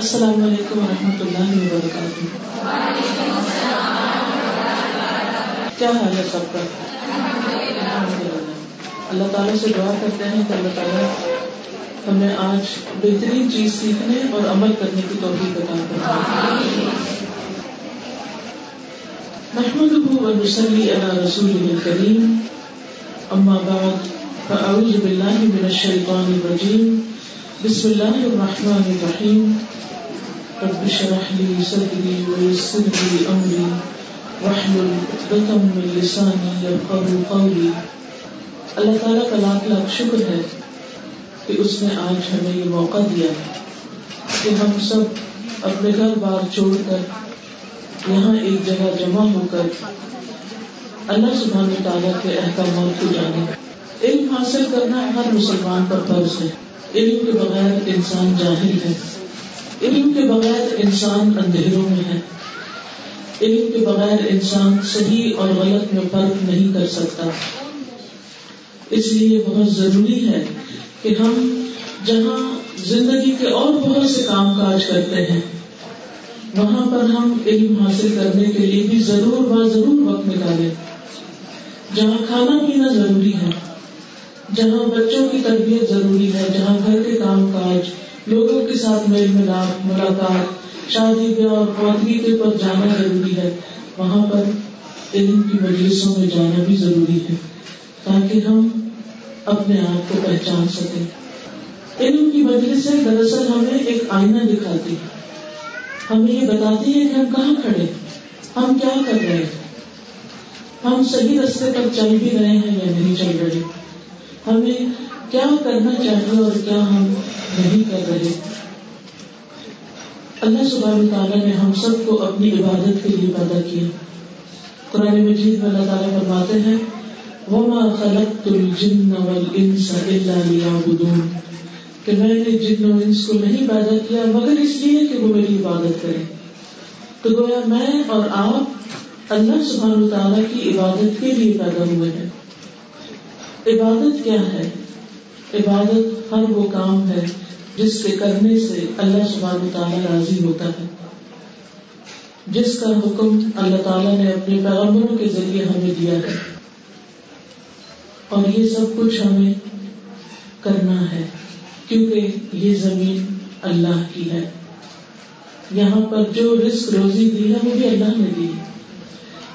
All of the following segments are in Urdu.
السلام علیکم و رحمۃ اللہ وبرکاتہ۔ کیا حال ہے سب کا؟ اللہ تعالیٰ سے دعا کرتے ہیں کہ اللہ تعالیٰ ہمیں آج بہترین چیز سیکھنے اور عمل کرنے کی توفیق عطا کرتے محمد ونصلي على رسوله الكريم أما بعد فأعوذ بالله من الشيطان الرجيم بسم الله الرحمن الرحيم رب اشرح لي صدري ويسر لي أمري. واحلل عقدة من لساني يفقهوا قولي. اللہ تعالیٰ کا لاکھ لاکھ شکر ہے کہ اس نے آج ہمیں یہ موقع دیا کہ ہم سب اپنے گھر بار چھوڑ کر یہاں ایک جگہ جمع ہو کر اللہ سبحانہ تعالیٰ کے احکامات کو جانے علم حاصل کرنا ہر مسلمان پر فرض ہے۔ علم کے بغیر انسان جاہل ہے۔ علم کے بغیر انسان اندھیروں میں ہے۔ علم کے بغیر انسان صحیح اور غلط میں فرق نہیں کر سکتا۔ اس لیے بہت ضروری ہے کہ ہم جہاں زندگی کے اور بہت سے کام کاج کرتے ہیں، وہاں پر ہم علم حاصل کرنے کے لیے بھی ضرور با ضرور وقت نکالیں۔ جہاں کھانا پینا ضروری ہے، جہاں بچوں کی تربیت ضروری ہے، جہاں گھر کے کام کاج لوگوں کے ساتھ میل ملاپ، ملاقات، شادی، بیاہ اور پودگی کے پر جانا ضروری ہے۔ وہاں پر علم کی مجلسوں میں جانا بھی ضروری ہے، تاکہ ہم اپنے آپ کو پہچان سکیں۔ علم کی مجلسیں دراصل ہمیں ایک آئینہ دکھاتی ہے۔ ہمیں یہ بتاتی ہے کہ ہم کہاں کھڑے ہم کیا کر رہے ہیں، ہم صحیح رستے پر چل بھی رہے ہیں یا نہیں چل رہے۔ ہمیں کیا کرنا چاہیے اور کیا ہم نہیں کر رہے؟ اللہ سبحانہ تعالیٰ نے ہم سب کو اپنی عبادت کے لیے پیدا کیا۔ قرآن مجید میں اللہ تعالیٰ فرماتے ہیں، وما خلقت الجن والانس الا ليعبدون۔ کہ میں نے جن و انس کو نہیں پیدا کیا، مگر اس لیے کہ وہ میری عبادت کرے تو گویا میں اور آپ اللہ سبحانہ تعالیٰ کی عبادت کے لیے پیدا ہوئے ہیں۔ عبادت کیا ہے؟ عبادت ہر وہ کام ہے جس کے کرنے سے اللہ سبحانہ تعالیٰ راضی ہوتا ہے۔ جس کا حکم اللہ تعالیٰ نے اپنے پیغمبروں کے ذریعے ہمیں دیا ہے۔ اور یہ سب کچھ ہمیں کرنا ہے کیونکہ یہ زمین اللہ کی ہے۔ یہاں پر جو رسک روزی دی ہے وہ بھی اللہ نے دی ہے۔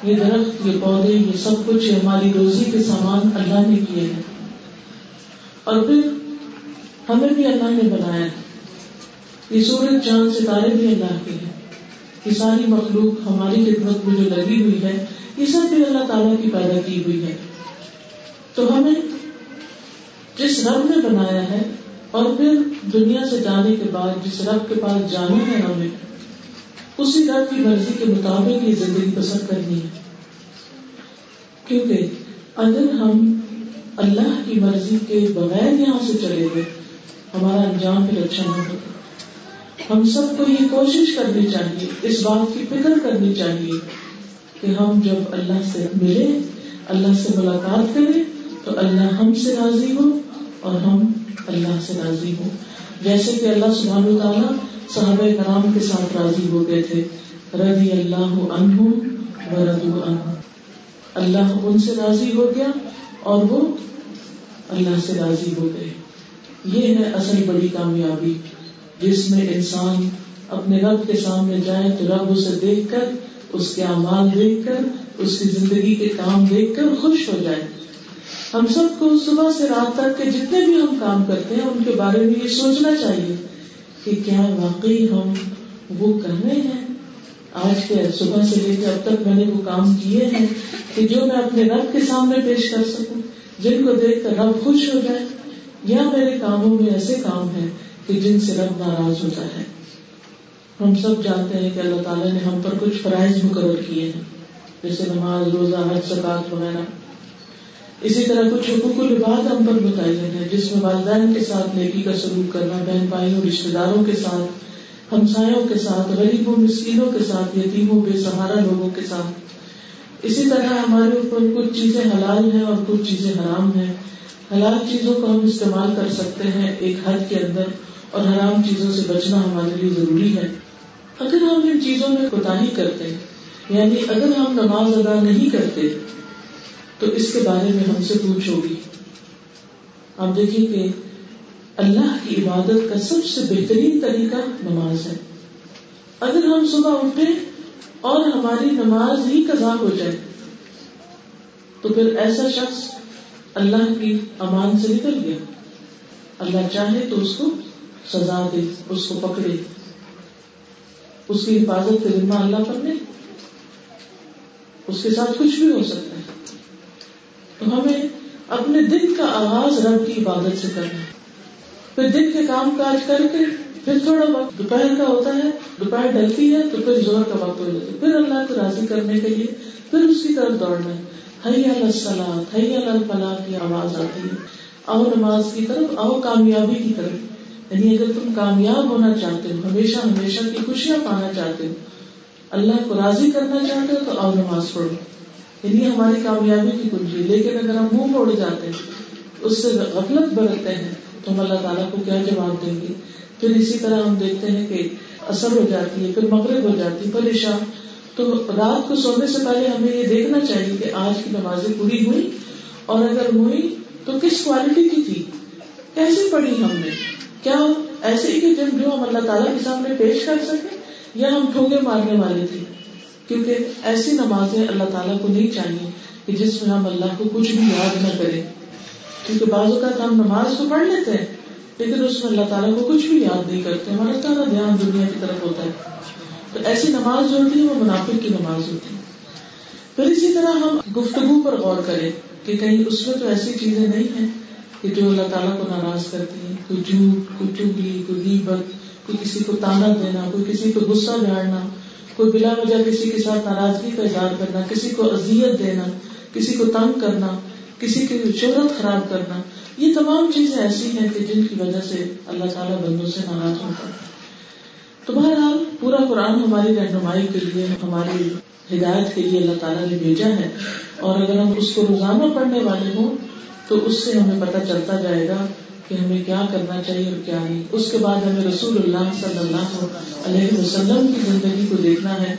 یہ درخت یہ پودے، یہ سب کچھ ہماری روزی کے سامان اللہ نے کیے ہیں۔ اور پھر ہمیں بھی اللہ نے بنایا یہ سورج، چاند، ستارے بھی اللہ کے ہیں۔ یہ ساری مخلوق ہماری خدمت میں جو لگی ہوئی ہے، یہ سب بھی اللہ تعالیٰ کی پیدا کی ہوئی ہے۔ تو ہمیں جس رب نے بنایا ہے اور پھر دنیا سے جانے کے بعد، جس رب کے پاس جانا ہے ہمیں اسی رب کی مرضی کے مطابق یہ زندگی پسند کرنی ہے۔ کیونکہ اگر ہم اللہ کی مرضی کے بغیر یہاں سے چلے گئے، ہمارا انجام پھر اچھا نہ ہوگا ہم سب کو یہ کوشش کرنی چاہیے، اس بات کی فکر کرنی چاہیے کہ ہم جب اللہ سے ملے اللہ سے ملاقات کریں، تو اللہ ہم سے راضی ہو اور ہم اللہ سے راضی ہو جیسے کہ اللہ سبحانہ تعالیٰ صحابہ کرام کے ساتھ راضی ہو گئے تھے۔ رضی اللہ عنہ و ردو عنہ۔ اللہ ان سے راضی ہو گیا اور وہ اللہ سے راضی ہو گئے۔ یہ ہے اصل بڑی کامیابی۔ جس میں انسان اپنے رب کے سامنے جائے تو رب اسے دیکھ کر، اس کے اعمال دیکھ کر، اس کی زندگی کے کام دیکھ کر خوش ہو جائے۔ ہم سب کو صبح سے رات تک کے جتنے بھی ہم کام کرتے ہیں، ان کے بارے میں یہ سوچنا چاہیے۔ کہ کیا واقعی ہم وہ کر رہے ہیں؟ آج کے صبح سے لے کے اب تک میں نے وہ کام کیے ہیں کہ جو میں اپنے رب کے سامنے پیش کر سکوں، جن کو دیکھ کر رب خوش ہو جائے۔ یا میرے کاموں میں ایسے کام ہیں کہ جن سے رب ناراض ہوتا ہے۔ ہم سب جانتے ہیں کہ اللہ تعالیٰ نے ہم پر کچھ فرائض مقرر کیے ہیں، جیسے نماز، روزہ، حج سکاط وغیرہ۔ اسی طرح کچھ حقوق العباد ہم پر بتائے گئے ہیں، جس میں والدین کے ساتھ نیکی کا سلوک کرنا، بہن بھائیوں رشتے داروں کے ساتھ، ہمسایوں کے ساتھ، غریبوں، مسکینوں کے ساتھ، یتیموں، بے سہارا لوگوں کے ساتھ۔ اسی طرح ہمارے اوپر کچھ چیزیں حلال ہیں اور کچھ چیزیں حرام ہیں۔ حلال چیزوں کو ہم استعمال کر سکتے ہیں ایک حد کے اندر اور حرام چیزوں سے بچنا ہمارے لیے ضروری ہے۔ اگر ہم ان چیزوں میں کوتا کرتے ہیں یعنی اگر ہم نماز ادا نہیں کرتے تو اس کے بارے میں ہم سے پوچھ ہوگی آپ دیکھیں کہ اللہ کی عبادت کا سب سے بہترین طریقہ نماز ہے۔ اگر ہم صبح اٹھے اور ہماری نماز ہی قضا ہو جائے، تو پھر ایسا شخص اللہ کی امان سے نکل گیا۔ اللہ چاہے تو اس کو سزا دے، اس کو پکڑے۔ اس کی حفاظت کے ذمہ اللہ پر نہیں۔ اس کے ساتھ کچھ بھی ہو سکتا۔ تو ہمیں اپنے دن کا آغاز رب کی عبادت سے کرنا ہے۔ پھر دن کے کام کاج کر کے پھر تھوڑا وقت دوپہر کا ہوتا ہے، دوپہر ڈلتی ہے تو پھر زور کا وقت ہو جاتا ہے۔ پھر اللہ کو راضی کرنے کے لیے پھر اس کی طرف دوڑنا ہے۔ الفلاح کی آواز آتی ہے۔ او نماز کی طرف او کامیابی کی طرف۔ یعنی اگر تم کامیاب ہونا چاہتے ہو، ہمیشہ ہمیشہ کی خوشیاں پانا چاہتے ہو، اللہ کو راضی کرنا چاہتے ہو تو او نماز پڑھو۔ یعنی ہماری کامیابی کی کنجی لیکن اگر ہم منہ موڑ جاتے ہیں، اس سے غفلت برتتے ہیں، تو ہم اللہ تعالیٰ کو کیا جواب دیں گے؟ پھر اسی طرح ہم دیکھتے ہیں کہ اثر ہو جاتی ہے، پھر مغرب ہو جاتی ہے پھر تو رات کو سونے سے پہلے ہمیں یہ دیکھنا چاہیے کہ آج کی نمازیں پوری ہوئی اور اگر ہوئی تو کس کوالٹی کی تھی؟ کیسے پڑھی ہم نے؟ کیا ایسے ہی کہ جب جو ہم اللہ تعالیٰ کے سامنے پیش کر سکے یا ہم ٹھوگے مارنے والے تھے؟ کیونکہ ایسی نمازیں اللہ تعالیٰ کو نہیں چاہیے کہ جس میں ہم اللہ کو کچھ بھی یاد نہ کریں۔ کیونکہ بعض اوقات ہم نماز تو پڑھ لیتے ہیں، لیکن اس میں اللہ تعالیٰ کو کچھ بھی یاد نہیں کرتے۔ ہمارا سارا دھیان دنیا کی طرف ہوتا ہے۔ تو ایسی نماز جو ہوتی ہے وہ منافق کی نماز ہوتی ہے۔ پھر اسی طرح ہم گفتگو پر غور کریں کہ کہیں اس میں تو ایسی چیزیں نہیں ہیں کہ جو اللہ تعالیٰ کو ناراض کرتی ہیں۔ کوئی جھوٹ، کوئی چگلی، کوئی غیبت، کوئی کسی کو تانا دینا، کوئی کسی کو غصہ جھاڑنا۔ کوئی بلا وجہ کسی کے ساتھ ناراضگی کا اظہار کرنا، کسی کو اذیت دینا، کسی کو تنگ کرنا، کسی کی شہرت خراب کرنا، یہ تمام چیزیں ایسی ہیں کہ جن کی وجہ سے اللہ تعالیٰ بندوں سے ناراض ہوتا ہے۔ تو بہرحال پورا قرآن ہماری رہنمائی کے لیے، ہماری ہدایت کے لیے اللہ تعالیٰ نے بھیجا ہے۔ اور اگر ہم اس کو روزانہ پڑھنے والے ہوں، تو اس سے ہمیں پتہ چلتا جائے گا کہ ہمیں کیا کرنا چاہیے اور کیا نہیں۔ اس کے بعد ہمیں رسول اللہ صلی اللہ علیہ وسلم کی زندگی کو دیکھنا ہے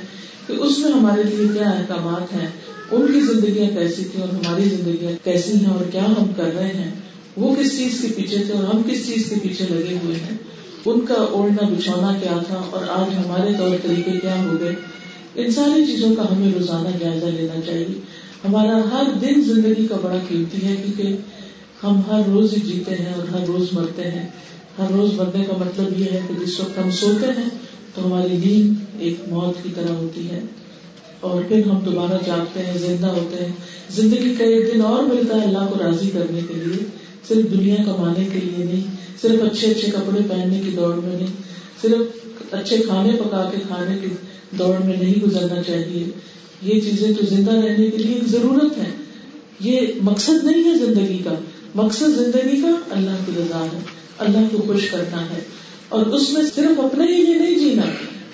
کہ اس میں ہمارے لیے کیا احکامات ہیں۔ ان کی زندگیاں کیسی تھی اور ہماری زندگیاں کیسی ہیں اور کیا ہم کر رہے ہیں۔ وہ کس چیز کے پیچھے تھے اور ہم کس چیز کے پیچھے لگے ہوئے ہیں۔ ان کا اوڑھنا بچھونا کیا تھا اور آج ہمارے طور طریقے کیا ہو گئے۔ ان ساری چیزوں کا ہمیں روزانہ جائزہ لینا چاہیے۔ ہمارا ہر دن زندگی کا بڑا قیمتی ہے کیونکہ ہم ہر روز ہی جیتے ہیں اور ہر روز مرتے ہیں۔ ہر روز مرنے کا مطلب یہ ہے کہ جس وقت ہم سوتے ہیں تو ہماری نیند ایک موت کی طرح ہوتی ہے۔ اور پھر ہم دوبارہ جاگتے ہیں، زندہ ہوتے ہیں۔ زندگی کا ایک دن اور ملتا ہے اللہ کو راضی کرنے کے لیے۔ صرف دنیا کمانے کے لیے نہیں، صرف اچھے اچھے کپڑے پہننے کی دوڑ میں نہیں، صرف اچھے کھانے پکا کے کھانے کی دوڑ میں نہیں گزرنا چاہیے۔ یہ چیزیں تو زندہ رہنے کے لیے ایک ضرورت ہے۔ یہ مقصد نہیں ہے زندگی کا۔ مقصد زندگی کا اللہ کی رضا ہے، اللہ کو خوش کرنا ہے۔ اور اس میں صرف اپنے ہی لیے نہیں جینا،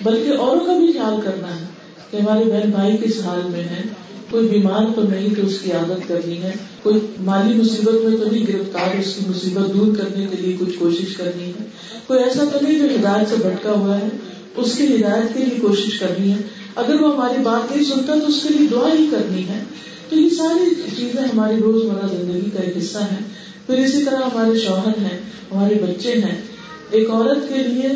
بلکہ اوروں کا بھی خیال کرنا ہے کہ ہمارے بہن بھائی کس حال میں ہے کوئی بیمار تو نہیں کہ اس کی عادت کرنی ہے، کوئی مالی مصیبت میں تو نہیں، گرفتار اس کی مصیبت دور کرنے کے لیے کچھ کوشش کرنی ہے۔ کوئی ایسا تو نہیں جو ہدایت سے بھٹکا ہوا ہے، اس کی ہدایت کے لیے کوشش کرنی ہے۔ اگر وہ ہماری بات نہیں سنتا تو اس کے لیے دعا ہی کرنی ہے۔ تو یہ ساری چیزیں ہماری روزمرہ زندگی کا ایک حصہ ہے پھر اسی طرح ہمارے شوہر ہیں، ہمارے بچے ہیں۔ ایک عورت کے لیے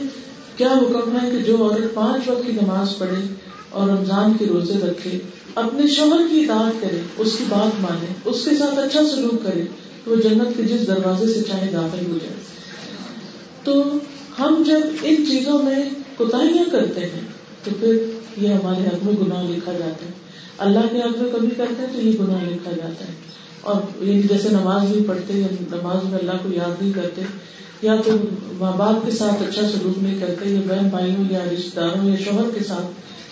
کیا حکم ہے کہ جو عورت پانچ وقت کی نماز پڑھے اور رمضان کے روزے رکھے، اپنے شوہر کی اطاعت کرے، اس کی بات مانے، اس کے ساتھ اچھا سلوک کرے، تو وہ جنت کے جس دروازے سے چاہے داخل ہو جائے۔ تو ہم جب ان چیزوں میں کوتاہیاں کرتے ہیں، تو پھر یہ ہمارے حق میں گناہ لکھا جاتا ہے۔ اللہ کے حق میں کبھی کرتے ہیں تو یہ گناہ لکھا جاتا ہے۔ اور یعنی جیسے نماز نہیں پڑھتے یا نماز میں اللہ کو یاد نہیں کرتے، یا تو ماں باپ کے ساتھ اچھا سلوک نہیں کرتے، یا بہن بھائیوں یا رشتے داروں یا شوہر کے ساتھ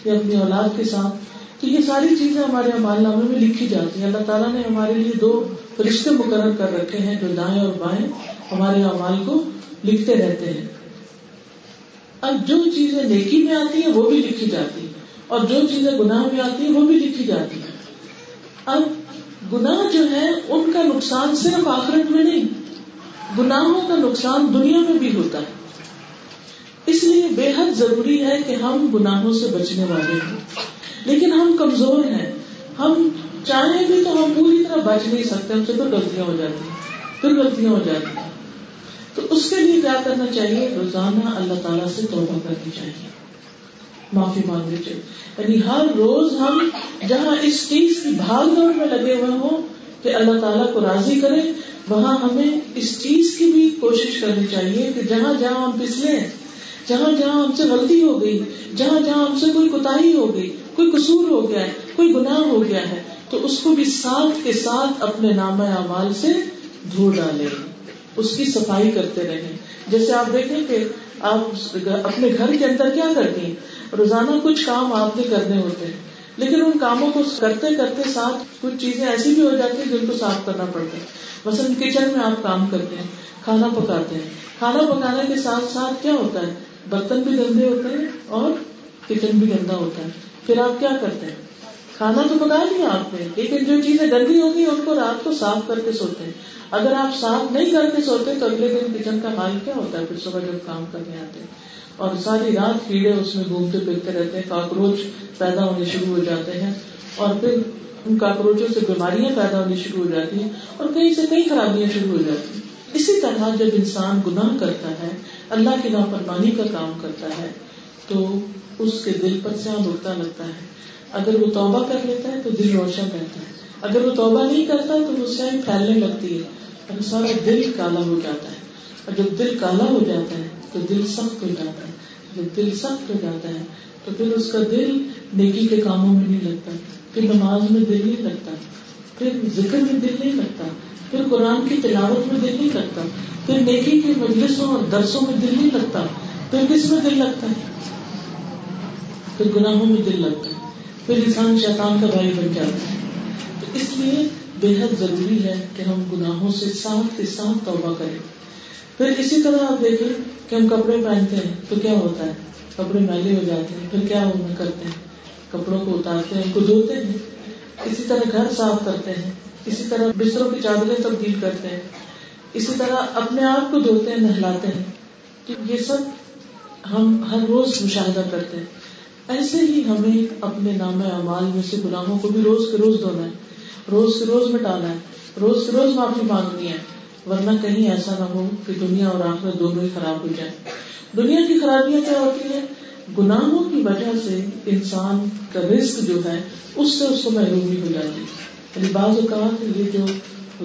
یا اپنی اولاد کے ساتھ۔ تو یہ ساری چیزیں ہمارے امال نامے میں لکھی جاتی ہیں۔ اللہ تعالیٰ نے ہمارے لیے دو رشتے مقرر کر رکھے ہیں، جو دائیں اور بائیں ہمارے امال کو لکھتے رہتے ہیں۔ اب جو چیزیں نیکی میں آتی ہیں، وہ بھی لکھی جاتی ہیں۔ اور جو چیزیں گناہ میں آتی ہیں، وہ بھی لکھی جاتی ہیں۔ اب گناہ جو ہے، ان کا نقصان صرف آخرت میں نہیں، گناہوں کا نقصان دنیا میں بھی ہوتا ہے۔ اس لیے بے حد ضروری ہے کہ ہم گناہوں سے بچنے والے ہیں لیکن ہم کمزور ہیں۔ ہم چاہیں بھی تو ہم پوری طرح بچ نہیں سکتے، ہم سے پھر غلطیاں ہو جاتی ہیں۔ پھر غلطیاں ہو جاتی ہیں۔ تو اس کے لیے کیا کرنا چاہیے؟ روزانہ اللہ تعالیٰ سے توبہ کرنی چاہیے۔ معافی مانگنی چاہیے یعنی ہر روز ہم جہاں اس چیز کی بھاگ دوڑ میں لگے ہوئے ہوں کہ اللہ تعالیٰ کو راضی کرے، وہاں ہمیں اس چیز کی بھی کوشش کرنی چاہیے کہ جہاں جہاں ہم پسلے، جہاں جہاں ہم سے غلطی ہو گئی، جہاں جہاں ہم سے کوئی کوتا ہو گئی، کوئی قصور ہو گیا ہے، کوئی گناہ ہو گیا ہے، تو اس کو بھی ساتھ کے ساتھ اپنے نام اعمال سے دھو ڈالے اس کی صفائی کرتے رہے جیسے آپ دیکھیں کہ آپ اپنے گھر کے اندر کیا کرتی ہیں؟ روزانہ کچھ کام آپ کے کرنے ہوتے ہیں، لیکن ان کاموں کو کرتے کرتے ساتھ کچھ چیزیں ایسی بھی ہو جاتی ہیں جن کو صاف کرنا پڑتا ہے۔ مثلاً کچن میں آپ کام کرتے ہیں، کھانا پکاتے ہیں۔ کھانا پکانے کے ساتھ ساتھ کیا ہوتا ہے؟ برتن بھی گندے ہوتے ہیں اور کچن بھی گندا ہوتا ہے۔ پھر آپ کیا کرتے ہیں؟ کھانا تو پکا لیا آپ نے، لیکن جو چیزیں گندی ہوگی ان کو رات کو صاف کر کے سوتے ہیں۔ اگر آپ صاف نہیں کر کے سوتے تو اگلے دن کچن کا حال کیا ہوتا ہے؟ پھر صبح جب کام کرنے آتے ہیں۔ اور ساری رات کیڑے اس میں گھومتے پھرتے رہتے ہیں، کاکروچ پیدا ہونے شروع ہو جاتے ہیں اور پھر ان کاکروچوں سے بیماریاں پیدا ہونی شروع ہو جاتی ہیں اور کہیں سے کئی خرابیاں شروع ہو جاتی ہیں۔ اسی طرح جب انسان گناہ کرتا ہے، اللہ کی نافرمانی کا کام کرتا ہے، تو اس کے دل پر سیاح اٹھتا لگتا ہے۔ اگر وہ توبہ کر لیتا ہے، تو دل روشن رہتا ہے۔ اگر وہ توبہ نہیں کرتا، تو وہ سیاح پھیلنے لگتی ہے۔ اور سارا دل کالا ہو جاتا ہے۔ اور جب دل کالا ہو جاتا ہے تو دل سخت ہو جاتا ہے۔ جب دل سخت ہو جاتا ہے، تو پھر اس کا دل نیکی کے کاموں میں نہیں لگتا۔ پھر نماز میں دل نہیں لگتا۔ پھر ذکر میں دل نہیں لگتا۔ پھر قرآن کی تلاوت میں دل نہیں لگتا۔ پھر نیکی کے مجلسوں اور درسوں میں دل نہیں لگتا۔ پھر کس میں دل لگتا ہے؟ پھر گناہوں میں دل لگتا ہے۔ پھر انسان شیطان کا بھائی بن جاتا ہے۔ تو اس لیے بے حد ضروری ہے کہ ہم گناہوں سے ساتھ کے ساتھ توبہ کریں۔ پھر اسی طرح آپ دیکھیں کہ ہم کپڑے پہنتے ہیں تو کیا ہوتا ہے؟ کپڑے میلے ہو جاتے ہیں، پھر کیا کرتے ہیں؟ کپڑوں کو اتارتے ہیں، ان کو دھوتے ہیں۔ اسی طرح گھر صاف کرتے ہیں، اسی طرح بستروں کی چادریں تبدیل کرتے ہیں۔ اسی طرح اپنے آپ کو دھوتے ہیں، نہلاتے ہیں۔ تو یہ سب ہم ہر روز مشاہدہ کرتے ہیں۔ ایسے ہی ہمیں اپنے نام اعمال میں سے گناہوں کو بھی روز کے روز دھونا ہے۔ روز کے روز مٹانا ہے۔ روز کے روز معافی مانگنی ہے۔ ورنہ کہیں ایسا نہ ہو کہ دنیا اور آخرت دونوں ہی خراب ہو جائے۔ دنیا کی خرابیاں کیا ہوتی ہیں؟ گناہوں کی وجہ سے انسان کا رسک جو ہے، اس سے اس کو محرومی ہو جاتی ہے۔ یعنی بعض اوقات یہ جو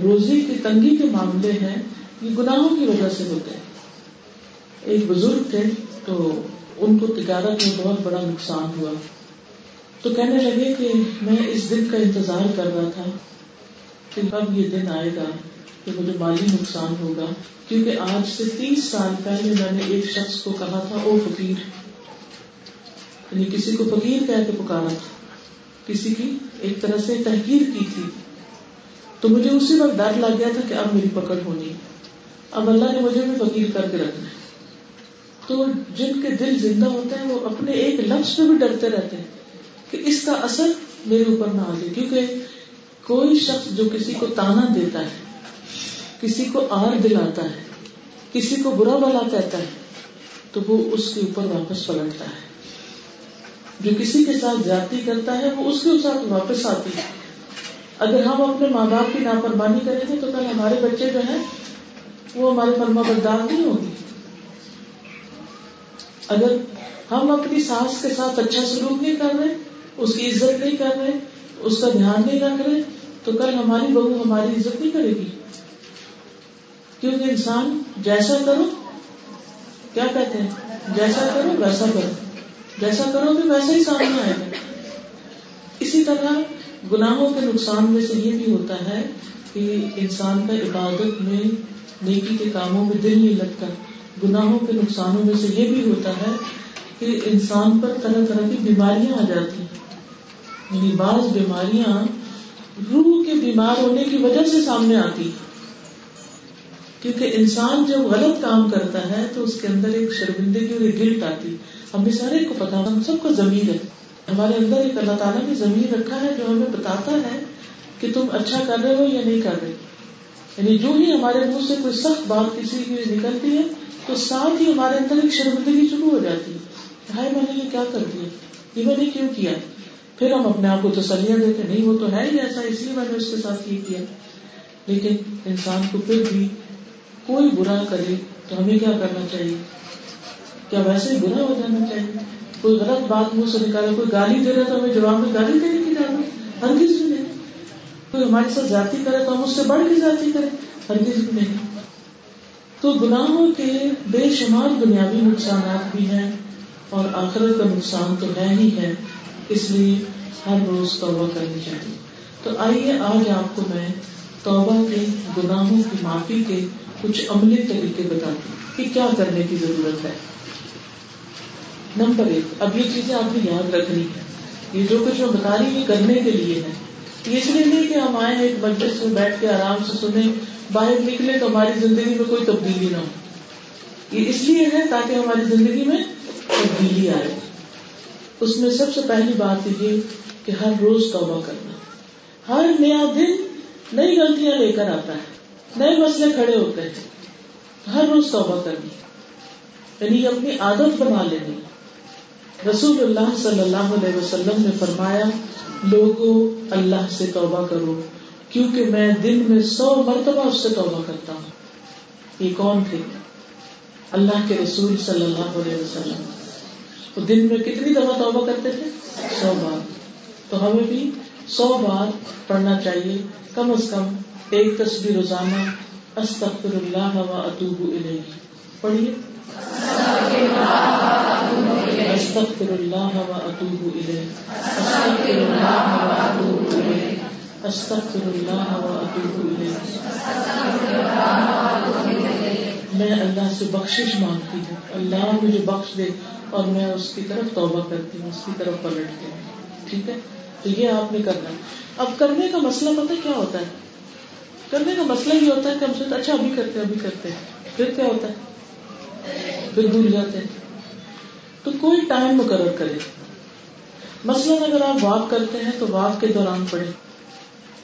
روزی کی تنگی کے معاملے ہیں، یہ گناہوں کی وجہ سے ہوتے ہیں۔ ایک بزرگ تھے تو ان کو تجارت میں بہت بڑا نقصان ہوا۔ تو کہنے لگے کہ میں اس دن کا انتظار کر رہا تھا کہ کب یہ دن آئے گا۔ کہ مجھے مالی نقصان ہوگا، کیونکہ آج سے تیس سال پہلے میں نے ایک شخص کو کہا تھا، او فقیر. یعنی کسی کو فقیر کہہ کے پکارا تھا۔ کسی کی ایک طرح سے تحقیر کی تھی۔ تو مجھے اسی وقت ڈر لگ گیا تھا کہ اب میری پکڑ ہونی۔ اب اللہ نے مجھے بھی فقیر کر کے رکھنا ہے۔ تو جن کے دل زندہ ہوتے ہیں، وہ اپنے ایک لفظ پہ بھی ڈرتے رہتے ہیں کہ اس کا اثر میرے اوپر نہ آ جائے، کیونکہ کوئی شخص جو کسی کو تانا دیتا ہے کسی کو آر دلاتا ہے، کسی کو برا بلا کہتا ہے، تو وہ اس کے اوپر واپس پلٹتا ہے۔ جو کسی کے ساتھ جاتی کرتا ہے، وہ اس کے ساتھ واپس آتی ہے۔ اگر ہم اپنے ماں باپ کی نافرمانی کریں گے، تو کل ہمارے بچے جو ہیں، وہ ہمارے فرما بردار نہیں ہوگی اگر ہم اپنی ساس کے ساتھ اچھا سلوک نہیں کر رہے، اس کی عزت نہیں کر رہے، اس کا دھیان نہیں رکھ رہے، تو کل ہماری بہو ہماری عزت نہیں کرے گی۔ کیونکہ انسان جیسا کرو، کیا کہتے ہیں؟ جیسا کرو، ویسا کرو۔ جیسا کرو گے ویسا ہی سامنے آئے گا اسی طرح گناہوں کے نقصان میں سے یہ بھی ہوتا ہے کہ انسان کا عبادت میں نیکی کے کاموں میں دل نہیں لگتا۔ گناہوں کے نقصانوں میں سے یہ بھی ہوتا ہے کہ انسان پر طرح طرح کی بیماریاں آ جاتی ہیں۔ یعنی بعض بیماریاں روح کے بیمار ہونے کی وجہ سے سامنے آتی کیونکہ انسان جب غلط کام کرتا ہے تو اس کے اندر ایک شرمندگی اور ایک گلٹ آتی ہمیں سارے کو پتا، ہم سب کو زمین ہے۔ ہمارے اندر ایک اللہ تعالیٰ نے زمین رکھا ہے جو ہمیں بتاتا ہے کہ تم اچھا کر رہے ہو یا نہیں کر رہے۔ یعنی جو ہی ہمارے منہ سے کوئی سخت بات کسی کی نکلتی ہے، تو ساتھ ہی ہمارے اندر ایک شرمندگی شروع ہو جاتی ہے۔ بھائی میں نے یہ کیا کر دیا؟ یہ میں نے کیوں کیا؟ پھر ہم اپنے آپ کو تسلیاں دیتے نہیں، وہ تو ہے ہی ایسا، اس لیے میں نے اس کے ساتھ یہ کیا۔ لیکن انسان کو پھر بھی کوئی برا کرے تو ہمیں کیا کرنا چاہیے؟ کیا ویسے ہی برا ہو جانا چاہیے؟ کوئی غلط بات منہ سے نکالے، کوئی گالی دے رہا تو ہمیں جواب میں گالی دینے کی ضرورت ہر کسی بھی نہیں۔ کوئی ہمارے ساتھ جاتی کرے تو ہم اس سے بڑھ کے جاتی کرے ہر کسی بھی نہیں۔ تو گناہوں کے بے شمار دنیاوی نقصانات بھی ہیں اور آخرت کا نقصان تو ہے ہی ہے۔ اس لیے ہر روز توبہ کرنی چاہیے۔ تو آئیے آج آپ کو میں توبہ کے گناہوں کی معافی کے کچھ عملی طریقے بتاتی کہ کیا کرنے کی ضرورت ہے۔ نمبر ایک، اب یہ چیزیں آپ کو یاد رکھنی ہے یہ جو کچھ میں بتا رہی ہوں کرنے کے لیے ہے اس لیے نہیں کہ ہم آئے ایک مجلس میں بیٹھ کے آرام سے سنیں، باہر نکلے تو ہماری زندگی میں کوئی تبدیلی نہ ہو۔ یہ اس لیے ہے تاکہ ہماری زندگی میں تبدیلی آئے۔ اس میں سب سے پہلی بات یہ کہ ہر روز توبہ کرنا۔ ہر نیا دن نئی غلطیاں لے کر آتا ہے۔ نئے مسئلے کھڑے ہوتے ہیں ہر روز توبہ کرنی یعنی اپنی عادت بنا لینی رسول اللہ صلی اللہ علیہ وسلم نے فرمایا لوگوں اللہ سے توبہ کرو، کیونکہ میں دن میں سو مرتبہ اس سے توبہ کرتا ہوں۔ یہ کون تھے؟ اللہ کے رسول صلی اللہ علیہ وسلم۔ وہ دن میں کتنی دفعہ توبہ کرتے تھے؟ سو بار۔ تو ہمیں بھی سو بار پڑھنا چاہیے، کم از کم ایک تصویر روزانہ استغفر اللہ و اتوب الیہ۔ پڑھیے۔ استغفر اللہ و اتوب الیہ۔ استغفر اللہ و اتوب الیہ۔ استغفر اللہ و اتوب الیہ میں اللہ سے بخشش مانگتی ہوں۔ اللہ مجھے بخش دے اور میں اس کی طرف توبہ کرتی ہوں، اس کی طرف پلٹتی ہوں۔ ٹھیک ہے؟ تو یہ آپ نے کرنا اب کرنے کا مسئلہ پتہ کیا ہوتا ہے؟ کرنے کا مسئلہ یہ ہوتا ہے کہ ہم سے اچھا ابھی کرتے ابھی کرتے پھر کیا ہوتا ہے؟ پھر بھول جاتے ہیں۔ تو کوئی ٹائم مقرر کرے۔ مثلاً اگر آپ واک کرتے ہیں تو واک کے دوران پڑھے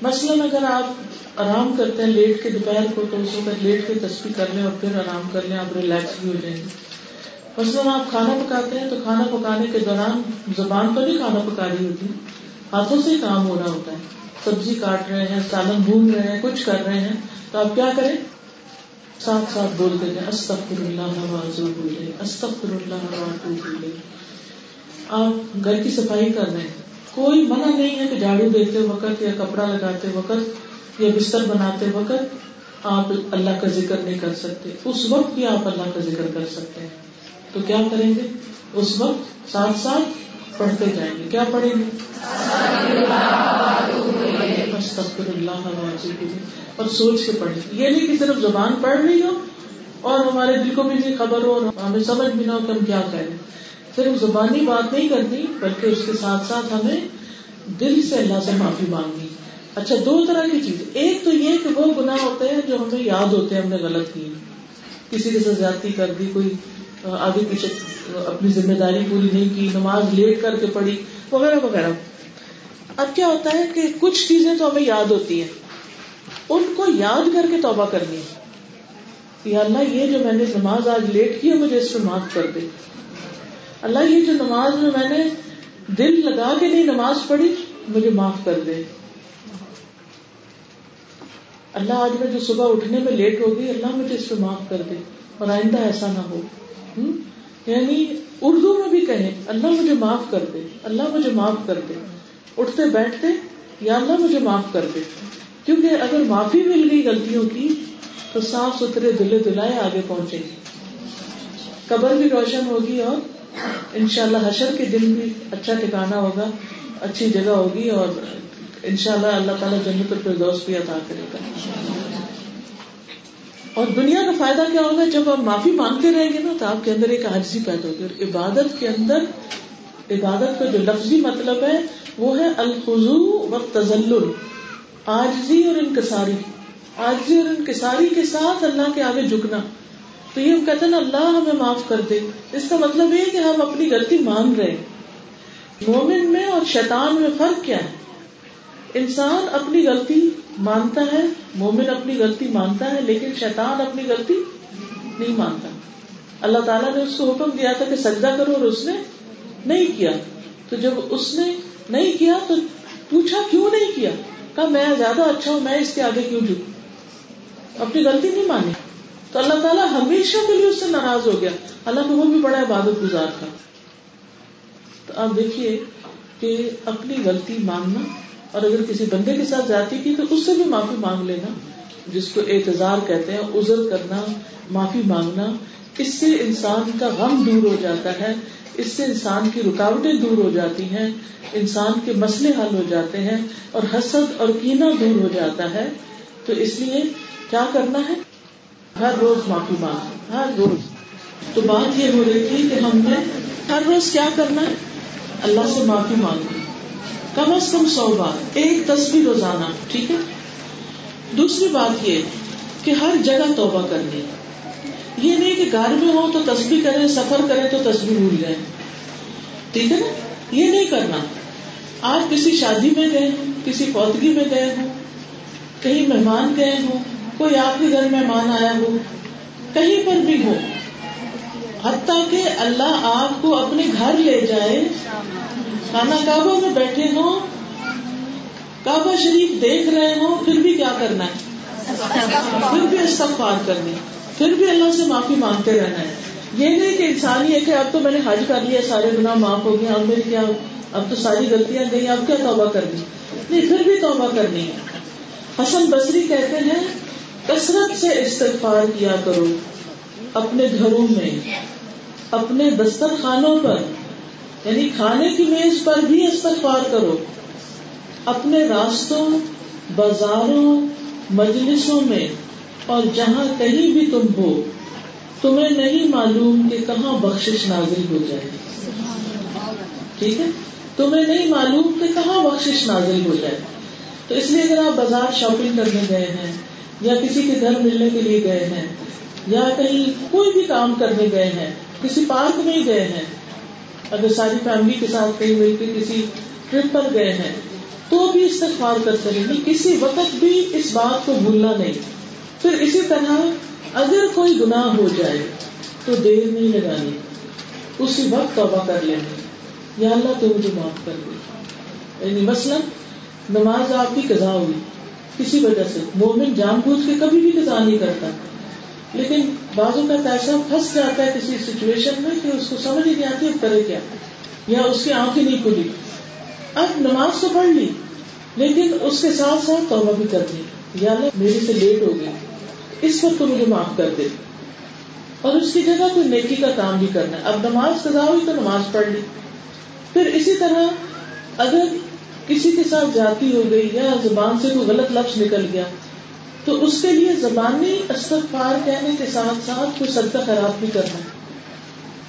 مثلاً اگر آپ آرام کرتے ہیں لیٹ کے دوپہر کو، تو اس وقت لیٹ کے تصویر کر لیں اور پھر آرام کر لیں، آپ ریلیکس بھی ہو جائیں گے۔ مثلاً آپ کھانا پکاتے ہیں تو کھانا پکانے کے دوران زبان پر بھی کھانا پکا رہی ہوتی ہاتھوں سے کام ہو رہا ہوتا ہے۔ سبزی کاٹ رہے ہیں، سالن بھون رہے ہیں، کچھ کر رہے ہیں۔ تو آپ کیا کریں؟ ساتھ ساتھ بولتے ہیں استغفر اللہ استغفر اللہ آپ گھر کی صفائی کر رہے ہیں۔ کوئی منع نہیں ہے کہ جھاڑو دیتے وقت یا کپڑا لگاتے وقت یا بستر بناتے وقت آپ اللہ کا ذکر نہیں کر سکتے۔ اس وقت بھی آپ اللہ کا ذکر کر سکتے ہیں۔ تو کیا کریں گے؟ اس وقت ساتھ ساتھ پڑھتے جائیں گے۔ کیا پڑھیں گے؟ اللہ اور سوچ کے پڑھیں۔ یہ نہیں کہ صرف زبان پڑھ رہی ہو اور ہمارے دل کو بھی نہیں خبر ہو اور ہمیں سمجھ بھی نہ ہو کہ ہم کیا کریں صرف زبانی بات نہیں کرنی، بلکہ اس کے ساتھ ساتھ ہمیں دل سے اللہ سے معافی مانگنی۔ اچھا دو طرح کی چیز۔ ایک تو یہ کہ وہ گناہ ہوتے ہیں جو ہمیں یاد ہوتے ہیں، ہم نے غلط کی کسی کے ساتھ زیادتی کر دی، کوئی آگے پیچھے اپنی ذمہ داری پوری نہیں کی، نماز لیٹ کر کے پڑھی، وغیرہ وغیرہ۔ اب کیا ہوتا ہے کہ کچھ چیزیں تو ہمیں یاد ہوتی ہیں۔ ان کو یاد کر کے توبہ کرنی ہے۔ یا اللہ، یہ جو میں نے نماز آج لیٹ کی ہے، مجھے اس میں معاف کر دے۔ اللہ، یہ جو نماز میں میں نے دل لگا کے نہیں نماز پڑھی، مجھے معاف کر دے۔ اللہ، آج میں جو صبح اٹھنے میں لیٹ ہوگی اللہ مجھے اس پہ معاف کر دے۔ اور آئندہ ایسا نہ ہو۔ یعنی اردو میں بھی کہیں، اللہ مجھے معاف کر دے، اللہ مجھے معاف کر دے۔ اٹھتے بیٹھتے، یا اللہ مجھے معاف کر دے۔ کیونکہ اگر معافی مل گئی غلطیوں کی، تو صاف ستھرے دلے دلائے آگے پہنچے گی قبر بھی روشن ہوگی اور ان شاء اللہ حشر کے دن بھی اچھا ٹھکانا ہوگا، اچھی جگہ ہوگی اور ان شاء اللہ اللہ تعالیٰ جنت الفردوس بھی عطا کرے گا۔ اور دنیا کا فائدہ کیا ہوگا؟ جب آپ معافی مانگتے رہیں گے نا، تو آپ کے اندر ایک حاضری پیدا ہوگی اور عبادت کے اندر، عبادت کا جو لفظی مطلب ہے، وہ ہے الخضو و تزل آجزی اور انکساری۔ آجزی اور انکساری کے ساتھ اللہ کے آگے جھکنا۔ تو یہ ہم کہتے ہیں نا، اللہ ہمیں معاف کر دے۔ اس کا مطلب یہ کہ ہم اپنی غلطی مان رہے مومن میں اور شیطان میں فرق کیا ہے؟ انسان اپنی غلطی مانتا ہے، مومن اپنی غلطی مانتا ہے، لیکن شیطان اپنی غلطی نہیں مانتا۔ اللہ تعالیٰ نے اس کو حکم دیا تھا کہ سجدہ کرو اور اس نے نہیں کیا۔ تو جب اس نے نہیں کیا، تو پوچھا کیوں نہیں کیا؟ کہا، میں زیادہ اچھا ہوں، میں اس کے آگے کیوں جھکوں؟ اپنی غلطی نہیں مانی۔ تو اللہ تعالیٰ ہمیشہ کے لیے اس سے ناراض ہو گیا۔ اللہ کو وہ بھی بڑا عبادت گزار تھا۔ تو آپ دیکھیے کہ اپنی غلطی مانگنا اور اگر کسی بندے کے ساتھ جاتی کی تو اس سے بھی معافی مانگ لینا، جس کو اعتظار کہتے ہیں، عذر کرنا، معافی مانگنا، اس سے انسان کا غم دور ہو جاتا ہے، اس سے انسان کی رکاوٹیں دور ہو جاتی ہیں، انسان کے مسئلے حل ہو جاتے ہیں اور حسد اور کینا دور ہو جاتا ہے۔ تو اس لیے کیا کرنا ہے؟ ہر روز معافی مانگ ہر روز۔ تو بات یہ ہو رہی تھی کہ ہم نے ہر روز کیا کرنا ہے؟ اللہ سے معافی مانگنی کم از کم سو بار ایک تصویر روزانہ، ٹھیک ہے؟ دوسری بات یہ کہ ہر جگہ توبہ کرنی۔ یہ نہیں کہ گھر میں ہو تو تصویر کریں، سفر کریں تو تصویر بھول جائیں ٹھیک ہے نا؟ یہ نہیں کرنا۔ آپ کسی شادی میں گئے ہوں، کسی پودگی میں گئے ہوں، کہیں مہمان گئے ہوں، کوئی آپ کے گھر مہمان آیا ہو، کہیں پر بھی ہو، حتیٰ کہ اللہ آپ کو اپنے گھر لے جائے کھانا کعبہ میں بیٹھے ہوں، کعبہ شریف دیکھ رہے ہوں، پھر بھی کیا کرنا ہے؟ پھر بھی استغفار کرنی پھر بھی اللہ سے معافی مانگتے رہنا ہے۔ یہ نہیں کہ انسان یہ کہ اب تو میں نے حج کر لیا، سارے گناہ معاف ہو گئے، اب میری کیا اب تو ساری غلطیاں گئی، اب کیا توبہ کرنی؟ نہیں، پھر بھی توبہ کرنی ہے۔ حسن بصری کہتے ہیں، کثرت سے استغفار کیا کرو، اپنے گھروں میں، اپنے دسترخانوں پر۔ یعنی کھانے کی میز پر بھی استغفار کرو۔ اپنے راستوں، بازاروں، مجلسوں میں اور جہاں کہیں بھی تم ہو، تمہیں نہیں معلوم کہ کہاں بخش نازل ہو جائے۔ ٹھیک ہے؟ تمہیں نہیں معلوم کہ کہاں بخش نازل ہو جائے۔ تو اس لیے اگر آپ بازار شاپنگ کرنے گئے ہیں یا کسی کے گھر ملنے کے لیے گئے ہیں یا کہیں کوئی بھی کام کرنے گئے ہیں، کسی پارک میں گئے ہیں اگر ساری فیملی کے ساتھ کہیں مل کے کسی ٹرپ پر گئے ہیں، تو بھی استغفار کرتے رہے کسی وقت بھی اس بات کو بھولنا نہیں۔ پھر اسی طرح اگر کوئی گناہ ہو جائے، تو دیر نہیں لگانی۔ اسی وقت توبہ کر لینی یا اللہ، تو مجھے معاف کر دے۔ یعنی مثلاً نماز آپ کی قضا ہوئی، کسی وجہ سے۔ مومن جان بوجھ کے کبھی بھی قضا نہیں کرتا۔ لیکن بازو کا پیسہ پھنس جاتا ہے کسی سچویشن میں کہ اس کو سمجھ نہیں آتی اب کرے کیا۔ یا اس کی آنکھیں نہیں کھلی۔ اب نماز تو پڑھ لی، لیکن اس کے ساتھ ساتھ توبہ بھی کر لی یا اللہ، میرے سے لیٹ ہو گئی اس وقت تو مجھے معاف کر دے۔ اور اس کی جگہ کوئی نیکی کا کام بھی کرنا ہے۔ اب نماز قضا ہوئی تو نماز پڑھ لی۔ پھر اسی طرح اگر کسی کے ساتھ جاتی ہو گئی یا زبان سے کوئی غلط لفظ نکل گیا تو اس کے لیے زبانی استغفار کہنے کے ساتھ ساتھ کوئی صدقہ خراب بھی کرنا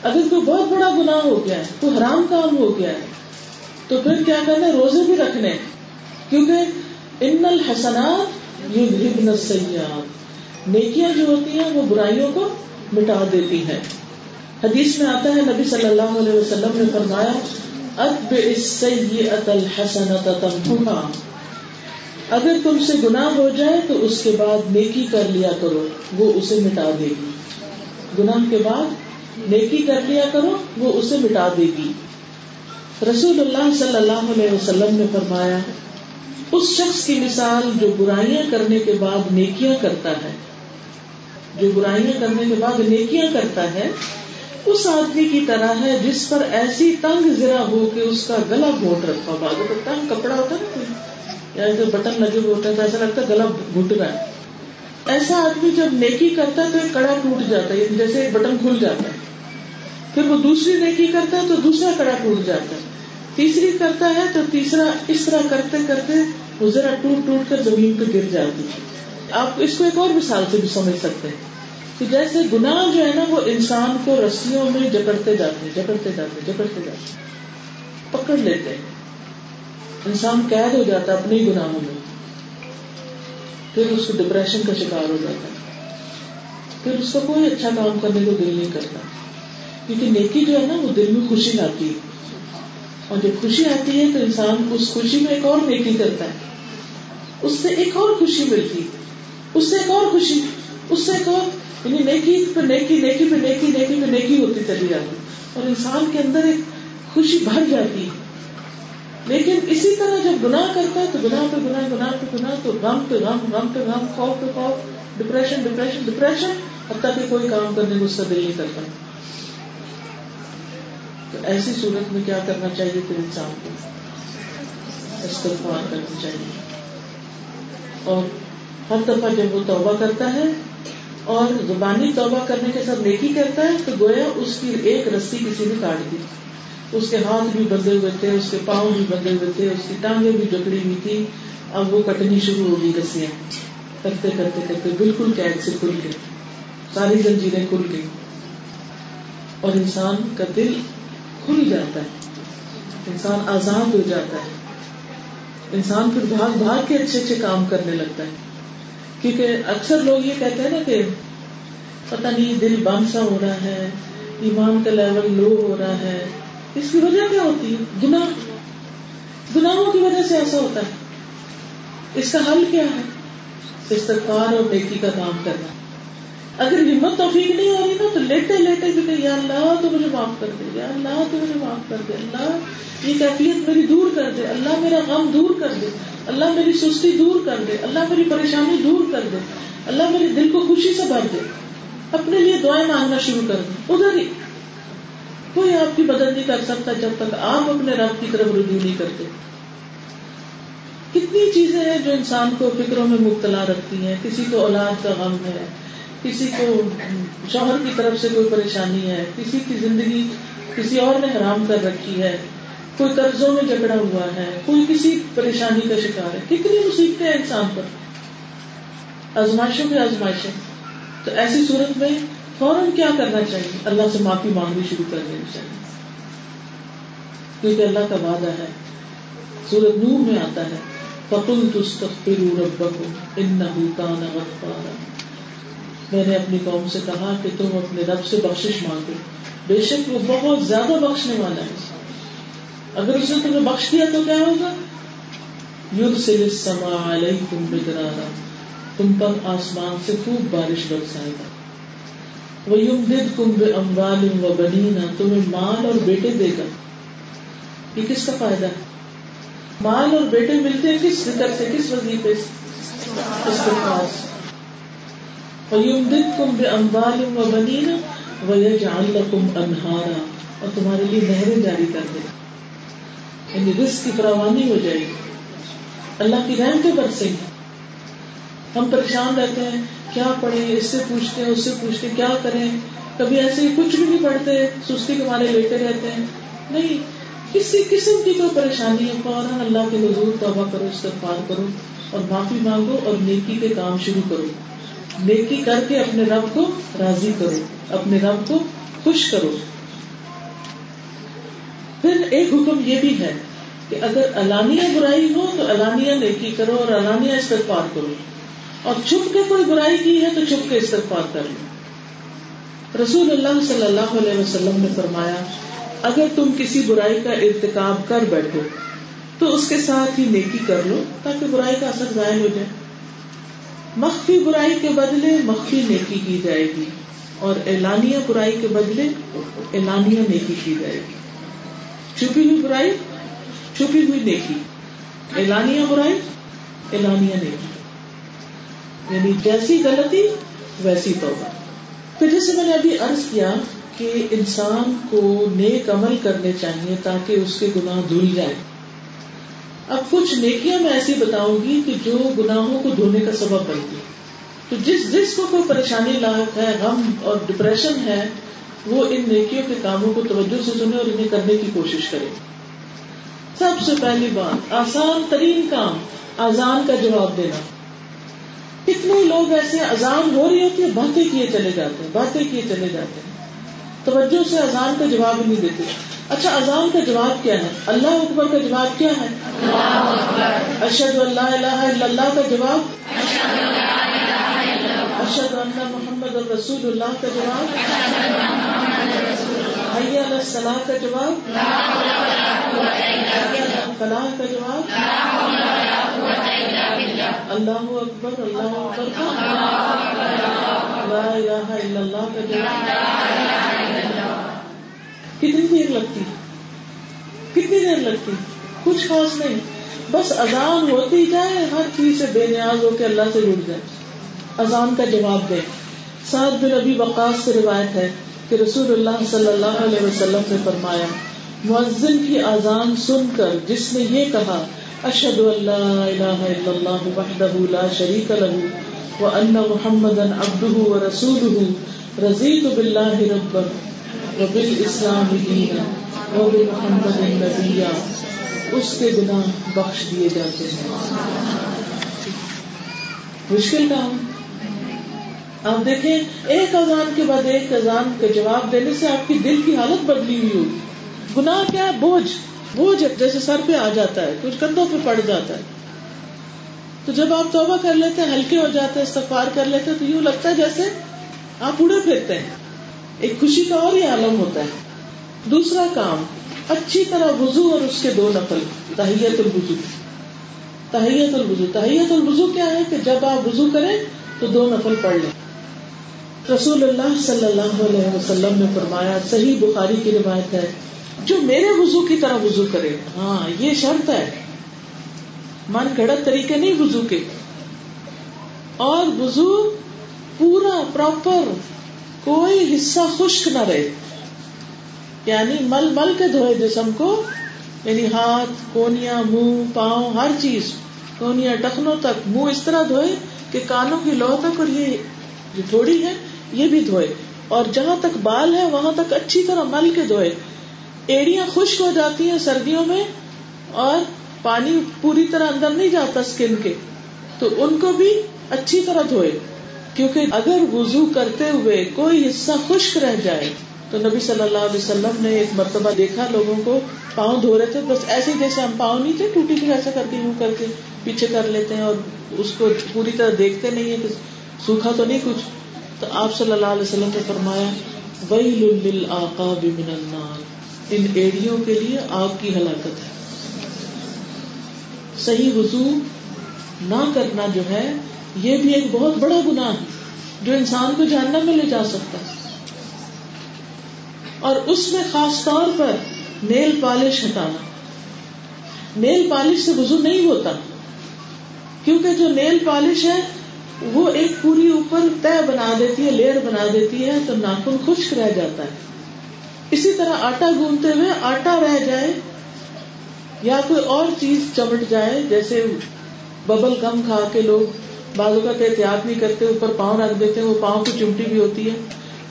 اگر کوئی بہت بڑا گناہ ہو گیا ہے، کوئی حرام کام ہو گیا ہے، تو پھر کیا کرنا روزے بھی رکھنے کیونکہ ان الحسنات یہ سیاحت نیکیاں جو ہوتی ہیں، وہ برائیوں کو مٹا دیتی ہیں۔ حدیث میں آتا ہے، نبی صلی اللہ علیہ وسلم نے فرمایا اگر تم سے گناہ ہو جائے تو اس کے بعد نیکی کر لیا کرو، وہ اسے مٹا دے گی۔ گناہ کے بعد نیکی کر لیا کرو، وہ اسے مٹا دے گی۔ رسول اللہ صلی اللہ علیہ وسلم نے فرمایا، اس شخص کی مثال جو برائیاں کرنے کے بعد نیکیاں کرتا ہے، جو برائیاں کرنے کے بعد نیکیاں کرتا ہے، اس آدمی کی طرح ہے جس پر ایسی تنگ زرا ہو کہ اس کا گلا گھوٹ رکھا ہوا تنگ کپڑا ہوتا ہے نا یا بٹن لگے ہوئے ہوتے ہیں تو ایسا لگتا ہے گلا گھٹ رہا ہے۔ ایسا آدمی جب نیکی کرتا ہے تو ایک کڑا ٹوٹ جاتا ہے جیسے ایک بٹن کھل جاتا ہے۔ پھر وہ دوسری نیکی کرتا ہے تو دوسرا کڑا ٹوٹ جاتا ہے۔ تیسری کرتا ہے تو تیسرا اس طرح کرتے کرتے وہ ذرا ٹوٹ ٹوٹ کر زمین پہ گر جاتی ہے۔ آپ اس کو ایک اور مثال سے بھی سمجھ سکتے ہیں کہ جیسے گناہ جو ہے نا وہ انسان کو رسیوں میں جکڑتے جاتے جکڑتے جاتے جکڑتے جاتے پکڑ لیتے انسان قید ہو جاتا ہے اپنے ہی گناہوں میں، پھر اس کو ڈپریشن کا شکار ہو جاتا ہے۔ پھر اس کو کوئی اچھا کام کرنے کو دل نہیں کرتا۔ کیونکہ نیکی جو ہے نا، وہ دل میں خوشی آتی ہے۔ اور جب خوشی آتی ہے، تو انسان اس خوشی میں ایک اور نیکی کرتا ہے۔ اس سے ایک اور خوشی ملتی اس سے ایک اور خوشی، اس سے ایک اور۔ یعنی نیکی پہ نیکی نیکی پہ نیکی نیکی پہ نیکی ہوتی چلی جاتی اور انسان کے اندر ایک خوشی بھر جاتی ہے۔ لیکن اسی طرح جب گناہ کرتا ہے تو گناہ پہ گناہ گناہ پہ گناہ، تو غم پہ غم غم پہ غم، خوف پہ خوف ڈپریشن ڈپریشن ڈپریشن اب تک کوئی کام کرنے کو اس کا دل نہیں کرتا۔ تو ایسی صورت میں کیا کرنا چاہیے پھر انسان کو؟ استغفار کرنا چاہیے۔ اور ہر دفعہ جب وہ توبہ کرتا ہے اور زبانی توبہ کرنے کے ساتھ نیکی کرتا ہے تو گویا اس کی ایک رسی کسی نے کاٹ دی۔ اس کے ہاتھ بھی بندے ہوئے تھے اس کے پاؤں بھی بندے ہوئے تھے اس کی ٹانگیں بھی جکڑی ہوئی تھی اب وہ کٹنی شروع ہوگی رسیاں کرتے کرتے کرتے بالکل قید سے کھل گئی ساری زنجیریں کھل گئی اور انسان کا دل کھل جاتا ہے۔ انسان آزاد ہو جاتا ہے۔ انسان پھر بھاگ بھاگ کے اچھے اچھے کام کرنے لگتا ہے۔ کیونکہ اکثر لوگ یہ کہتے ہیں نا کہ پتہ نہیں دل بند سا ہو رہا ہے، ایمان کا لیول لو ہو رہا ہے۔ اس کی وجہ کیا ہوتی ہے؟ گناہ۔ گناہوں کی وجہ سے ایسا ہوتا ہے۔ اس کا حل کیا ہے؟ استغفار اور نیکی کا کام کرنا۔ اگر ہمت توفیق نہیں ہو رہی نا، تو لیٹے لیٹے بھی کہ یا اللہ تو مجھے معاف کر دے، یا اللہ تو مجھے معاف کر دے۔ اللہ، یہ کیفیت میری دور کر دے۔ اللہ میرا غم دور کر دے۔ اللہ میری سستی دور کر دے۔ اللہ میری پریشانی دور کر دے۔ اللہ میرے دل کو خوشی سے بھر دے۔ اپنے لیے دعائیں مانگنا شروع کر دیں ادھر ہی۔ کوئی آپ کی مدد نہیں کر سکتا جب تک آپ اپنے رب کی طرف رجوع نہیں کرتے۔ کتنی چیزیں ہیں جو انسان کو فکروں میں مبتلا رکھتی ہیں۔ کسی کو اولاد کا غم ہے، کسی کو شوہر کی طرف سے کوئی پریشانی ہے، کسی کی زندگی کسی اور نے حرام کر رکھی ہے، کوئی قرضوں میں جھگڑا ہوا ہے، کوئی کسی پریشانی کا شکار ہے۔ کتنی مصیبتیں ہیں انسان پر۔ آزمائشوں میں آزمائشیں۔ تو ایسی صورت میں فوراً کیا کرنا چاہیے؟ اللہ سے معافی مانگنی شروع کر دینی چاہیے۔ کیونکہ اللہ کا وعدہ ہے سورت نور میں آتا ہے فکل میں نے اپنی قوم سے کہا کہ تم اپنے رب سے بخش مانگو بے شک وہ بہت زیادہ بخشنے والا ہے۔ اگر اس نے تمہیں بخش دیا تو کیا ہوگا؟ یور سے سما علیکم بگرانا تم پر آسمان سے خوب بارش برسائے گا۔ وہ یم دد کم بے اموال و بنینا تمہیں مال اور بیٹے دے گا یہ کس کا فائدہ؟ ہے مال اور بیٹے ملتے ہیں کس فکر سے، کس وظیفے سے؟ اس کے پاس۔ ویم دد کم بے اموال و بنینا وہ جان لکم انہارا اور تمہارے لیے نہریں جاری کر دے یعنی رزق کی فراوانی ہو جائے گی۔ اللہ کی رحمتیں برسیں گی۔ ہم پریشان رہتے ہیں، کیا پڑھیں، اس سے پوچھتے ہیں، اس سے پوچھتے کیا کریں؟ کبھی ایسے ہی کچھ بھی نہیں پڑھتے، سستی کے مارے لیتے رہتے ہیں۔ نہیں، کسی قسم کی کوئی پریشانی ہے فوراً اللہ کے حضور توبہ کرو، استغفار کرو اور معافی مانگو اور نیکی کے کام شروع کرو۔ نیکی کر کے اپنے رب کو راضی کرو، اپنے رب کو خوش کرو۔ پھر ایک حکم یہ بھی ہے کہ اگر علانیہ برائی ہو تو علانیہ نیکی کرو اور علانیہ استغفار کرو۔ اور چھپ کے کوئی برائی کی ہے تو چھپ کے استغفار کر لو۔ رسول اللہ صلی اللہ علیہ وسلم نے فرمایا، اگر تم کسی برائی کا ارتکاب کر بیٹھو، تو اس کے ساتھ ہی نیکی کر لو تاکہ برائی کا اثر ظاہر ہو جائے۔ مخفی برائی کے بدلے مخفی نیکی کی جائے گی، اور اعلانیہ برائی کے بدلے اعلانیہ نیکی کی جائے گی۔ چھپی ہوئی برائی، چھپی ہوئی نیکی۔ اعلانیہ برائی، اعلانیہ نیکی۔ یعنی جیسی غلطی ویسی توبہ۔ پھر جیسے میں نے ابھی عرض کیا کہ انسان کو نیک عمل کرنے چاہیے تاکہ اس کے گناہ دھل جائے اب کچھ نیکیاں میں ایسی بتاؤں گی کہ جو گناہوں کو دھونے کا سبب بنتی تو جس جس کو کوئی پریشانی لاحق ہے، غم اور ڈپریشن ہے، وہ ان نیکیوں کے کاموں کو توجہ سے سنے اور انہیں کرنے کی کوشش کرے۔ سب سے پہلی بات، آسان ترین کام، آزان کا جواب دینا۔ کتنے لوگ ایسے اذان ہو رہی ہوتی ہے باتیں کیے چلے جاتے ہیں باتیں کیے چلے جاتے ہیں۔ توجہ سے اذان کا جواب نہیں دیتے۔ اچھا اذان کا جواب کیا ہے؟ اللہ اکبر کا جواب کیا ہے؟ ارشد اللہ الہ الا اللہ کا جواب؟ ارشد اللہ۔ محمد الرسول اللہ کا جواب؟ حیا الصلاح کا جواب؟ فلاح کا جواب؟ اللہ اکبر اللہ اکبر، لا الہ الا اللہ کا جی۔ کتنی دیر لگتی؟ کتنی دیر لگتی؟ کچھ خاص نہیں۔ بس اذان ہوتی جائے، ہر چیز سے بے نیاز ہو کے اللہ سے جڑ جائے۔ اذان کا جواب دے۔ سعد بن ابی وقاص سے روایت ہے کہ رسول اللہ صلی اللہ علیہ وسلم نے فرمایا، مؤذن کی اذان سن کر جس نے یہ کہا اشد اللہ الہ الا اللہ وحدہ لا شریک له وان محمدا عبده ورسوله رضیت باللہ ربا وبالاسلام دینا وبمحمد نبیا اس کے بنا بخش دیے جاتے ہیں۔ مشکل کام۔ آپ دیکھیں، ایک اذان کے بعد ایک اذان کا جواب دینے سے آپ کی دل کی حالت بدلی ہوئی۔ ہوگی گناہ کیا ہے؟ بوجھ۔ بوجھ جیسے سر پہ آ جاتا ہے، کچھ کندھوں پہ پڑ جاتا ہے۔ تو جب آپ توبہ کر لیتے ہیں، ہلکے ہو جاتے ہیں، استغفار کر لیتے ہیں، تو یوں لگتا ہے جیسے آپ اڑے پھرتے ہیں۔ ایک خوشی کا اور ہی عالم ہوتا ہے۔ دوسرا کام، اچھی طرح وضو اور اس کے دو نقل، تحیت الوضو۔ تحیت الوضو۔ تحیت الوضو کیا ہے کہ جب آپ وضو کریں تو دو نفل پڑھ لیں۔ رسول اللہ صلی اللہ علیہ وسلم نے فرمایا، صحیح بخاری کی روایت ہے جو میرے وضو کی طرح وضو کرے۔ ہاں یہ شرط ہے۔ من گڑت طریقے نہیں وضو کے۔ اور وضو پورا پراپر کوئی حصہ خشک نہ رہے۔ یعنی مل مل کے دھوئے جسم کو۔ یعنی ہاتھ کونیا منہ، پاؤں، ہر چیز۔ کونیا ٹخنوں تک۔ منہ اس طرح دھوئے کہ کانوں کی لو تک اور یہ جو تھوڑی ہے، یہ بھی دھوئے۔ اور جہاں تک بال ہے، وہاں تک اچھی طرح مل کے دھوئے۔ ایڑیاں خشک ہو جاتی ہیں سردیوں میں اور پانی پوری طرح اندر نہیں جاتا اسکن کے، تو ان کو بھی اچھی طرح دھوئے۔ کیونکہ اگر وضو کرتے ہوئے کوئی حصہ خشک رہ جائے، تو نبی صلی اللہ علیہ وسلم نے ایک مرتبہ دیکھا لوگوں کو پاؤں دھو رہے تھے، بس ایسے جیسے ہم پاؤں نہیں تھے، ٹوٹی پھر ایسا کر کے یوں کر کے پیچھے کر لیتے ہیں اور اس کو پوری طرح دیکھتے نہیں ہے کہ سوکھا تو نہیں، کچھ۔ تو آپ صلی اللہ علیہ وسلم نے فرمایا وہی آقا من النار۔ ان ایڑیوں کے لیے آگ کی ہلاکت ہے۔ صحیح وضو نہ کرنا جو ہے، یہ بھی ایک بہت بڑا گناہ ہے جو انسان کو جاننا میں لے جا سکتا ہے۔ اور اس میں خاص طور پر نیل پالش ہٹانا۔ نیل پالش سے وضو نہیں ہوتا، کیونکہ جو نیل پالش ہے، وہ ایک پوری اوپر طے بنا دیتی ہے لیئر بنا دیتی ہے، تو ناخن خشک رہ جاتا ہے۔ اسی طرح آٹا گونتے ہوئے آٹا رہ جائے یا کوئی اور چیز چمٹ جائے، جیسے ببل کم کھا کے لوگ بازو کا احتیاط نہیں کرتے، اوپر پاؤں رکھ دیتے ہیں، وہ پاؤں کی چمٹی بھی ہوتی ہے،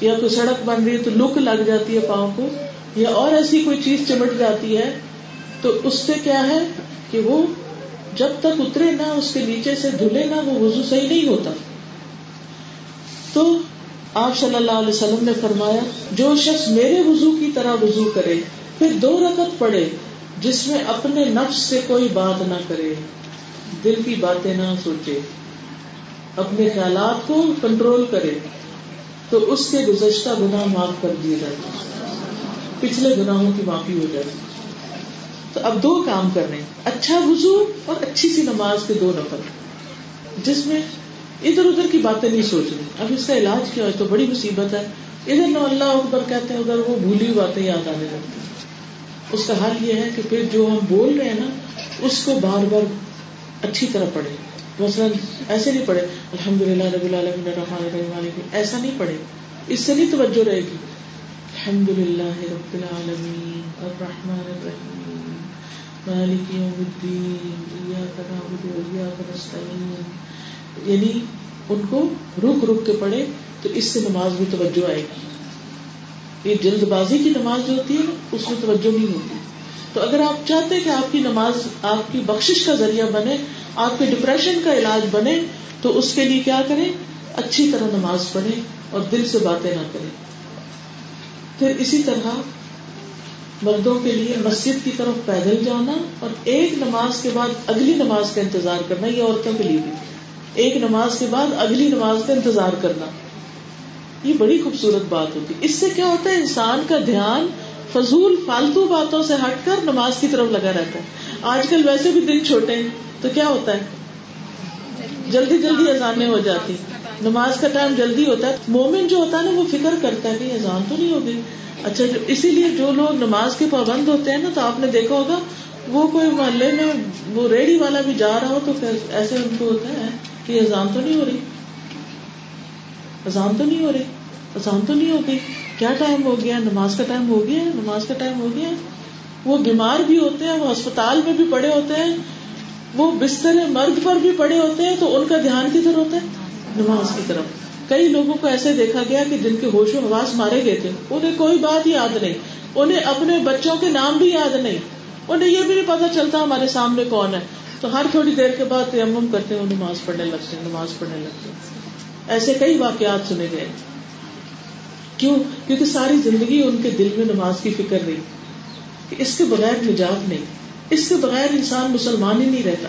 یا کوئی سڑک بن رہی ہے تو لک لگ جاتی ہے پاؤں کو، یا اور ایسی کوئی چیز چمٹ جاتی ہے، تو اس سے کیا ہے کہ وہ جب تک اترے نہ، اس کے نیچے سے دھلے نہ، وہ وضو صحیح نہیں ہوتا۔ تو آپ صلی اللہ علیہ وسلم نے فرمایا، جو شخص میرے وضو کی طرح وضو کرے، پھر دو رکت پڑے جس میں اپنے نفس سے کوئی بات نہ کرے۔ دل کی باتیں نہ سوچے۔ اپنے خیالات کو کنٹرول کرے۔ تو اس کے گزشتہ گناہ معاف کر دیے جاتے پچھلے گناہوں کی معافی ہو جاتی تو اب دو کام کرنے۔ اچھا وضو اور اچھی سی نماز کے دو نفر جس میں ادھر ادھر کی باتیں نہیں سوچنی اب اس کا علاج کیا ہے؟ تو بڑی مصیبت ہے۔ ادھر نہ اللہ اکبر کہتے ہیں ادھر وہ بھولی ہوئی باتیں یاد آنے لگتی اس کا حل یہ ہے کہ پھر جو ہم بول رہے ہیں نا، اس کو بار بار اچھی طرح پڑھے مثلاً ایسے نہیں پڑھے الحمد للہ رب العالمین، الرحمن الرحیم، ایسا نہیں پڑھے اس سے نہیں توجہ رہے گی۔ الحمد للہ رب العالمین، الرحمن الرحیم، مالک یوم الدین، ایاک نعبد و ایاک نستعین۔ یعنی ان کو رک رک کے پڑھے تو اس سے نماز میں توجہ آئے گی۔ یہ جلد بازی کی نماز جو ہوتی ہے نا، اس میں توجہ نہیں ہوتی۔ تو اگر آپ چاہتے کہ آپ کی نماز، آپ کی بخشش کا ذریعہ بنے، آپ کے ڈپریشن کا علاج بنے، تو اس کے لیے کیا کریں؟ اچھی طرح نماز پڑھے اور دل سے باتیں نہ کریں۔ پھر اسی طرح مردوں کے لیے مسجد کی طرف پیدل جانا اور ایک نماز کے بعد اگلی نماز کا انتظار کرنا، یہ عورتوں کے لیے بھی۔ ایک نماز کے بعد اگلی نماز کا انتظار کرنا۔ یہ بڑی خوبصورت بات ہوتی۔ اس سے کیا ہوتا ہے؟ انسان کا دھیان فضول، فالتو باتوں سے ہٹ کر نماز کی طرف لگا رہتا ہے۔ آج کل ویسے بھی دن چھوٹے ہیں، تو کیا ہوتا ہے؟ جلدی جلدی اذانیں ہو جاتی۔ نماز کا ٹائم جلدی ہوتا ہے۔ مومن جو ہوتا ہے نا، وہ فکر کرتا ہے کہ اذان تو نہیں ہوگی اچھا جو اسی لیے جو لوگ نماز کے پابند ہوتے ہیں نا، تو آپ نے دیکھا ہوگا، وہ کوئی محلے میں وہ ریڑی والا بھی جا رہا ہو تو ایسے ان کو ہوتا ہے کہ اذان تو نہیں ہو رہی؟ اذان تو نہیں ہو رہی؟ اذان تو نہیں ہوگی کیا ٹائم ہو گیا؟ نماز کا ٹائم ہو گیا نماز کا ٹائم ہو گیا وہ بیمار بھی ہوتے ہیں، وہ اسپتال میں بھی پڑے ہوتے ہیں، وہ بستر مرد پر بھی پڑے ہوتے ہیں، تو ان کا دھیان کدھر ہوتا ہے؟ نماز کی طرف۔ کئی لوگوں کو ایسے دیکھا گیا کہ جن کے ہوش و حواس مارے گئے تھے، انہیں کوئی بات یاد نہیں، انہیں اپنے بچوں کے نام بھی یاد نہیں، انہیں یہ بھی نہیں پتا چلتا ہمارے سامنے کون ہے۔ تو ہر تھوڑی دیر کے بعد تیمم کرتے ہیں نماز پڑھنے لگتے ہیں، نماز پڑھنے لگتے ہیں۔ ایسے کئی واقعات سنے گئے۔ کیوں؟ کیونکہ ساری زندگی ان کے دل میں نماز کی فکر رہی۔ کہ اس کے بغیر نجات نہیں، اس کے بغیر انسان مسلمان ہی نہیں رہتا۔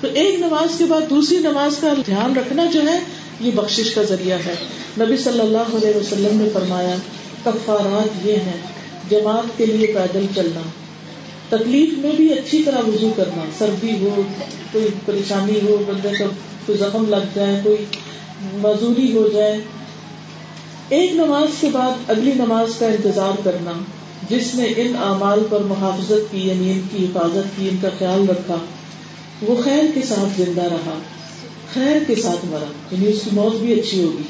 تو ایک نماز کے بعد دوسری نماز کا دھیان رکھنا جو ہے، یہ بخش کا ذریعہ ہے۔ نبی صلی اللہ علیہ وسلم نے فرمایا، کفارات یہ ہیں، جماعت کے لیے پیدل چلنا۔ تکلیف میں بھی اچھی طرح وضو کرنا، سردی ہو، کوئی پریشانی ہو، بندے کا کوئی زخم لگ جائے، کوئی مزوری ہو جائے۔ ایک نماز کے بعد اگلی نماز کا انتظار کرنا، جس نے ان اعمال پر محافظت کی یعنی ان کی حفاظت کی، ان کا خیال رکھا، وہ خیر کے ساتھ زندہ رہا، خیر کے ساتھ مرا یعنی اس کی موت بھی اچھی ہوگی۔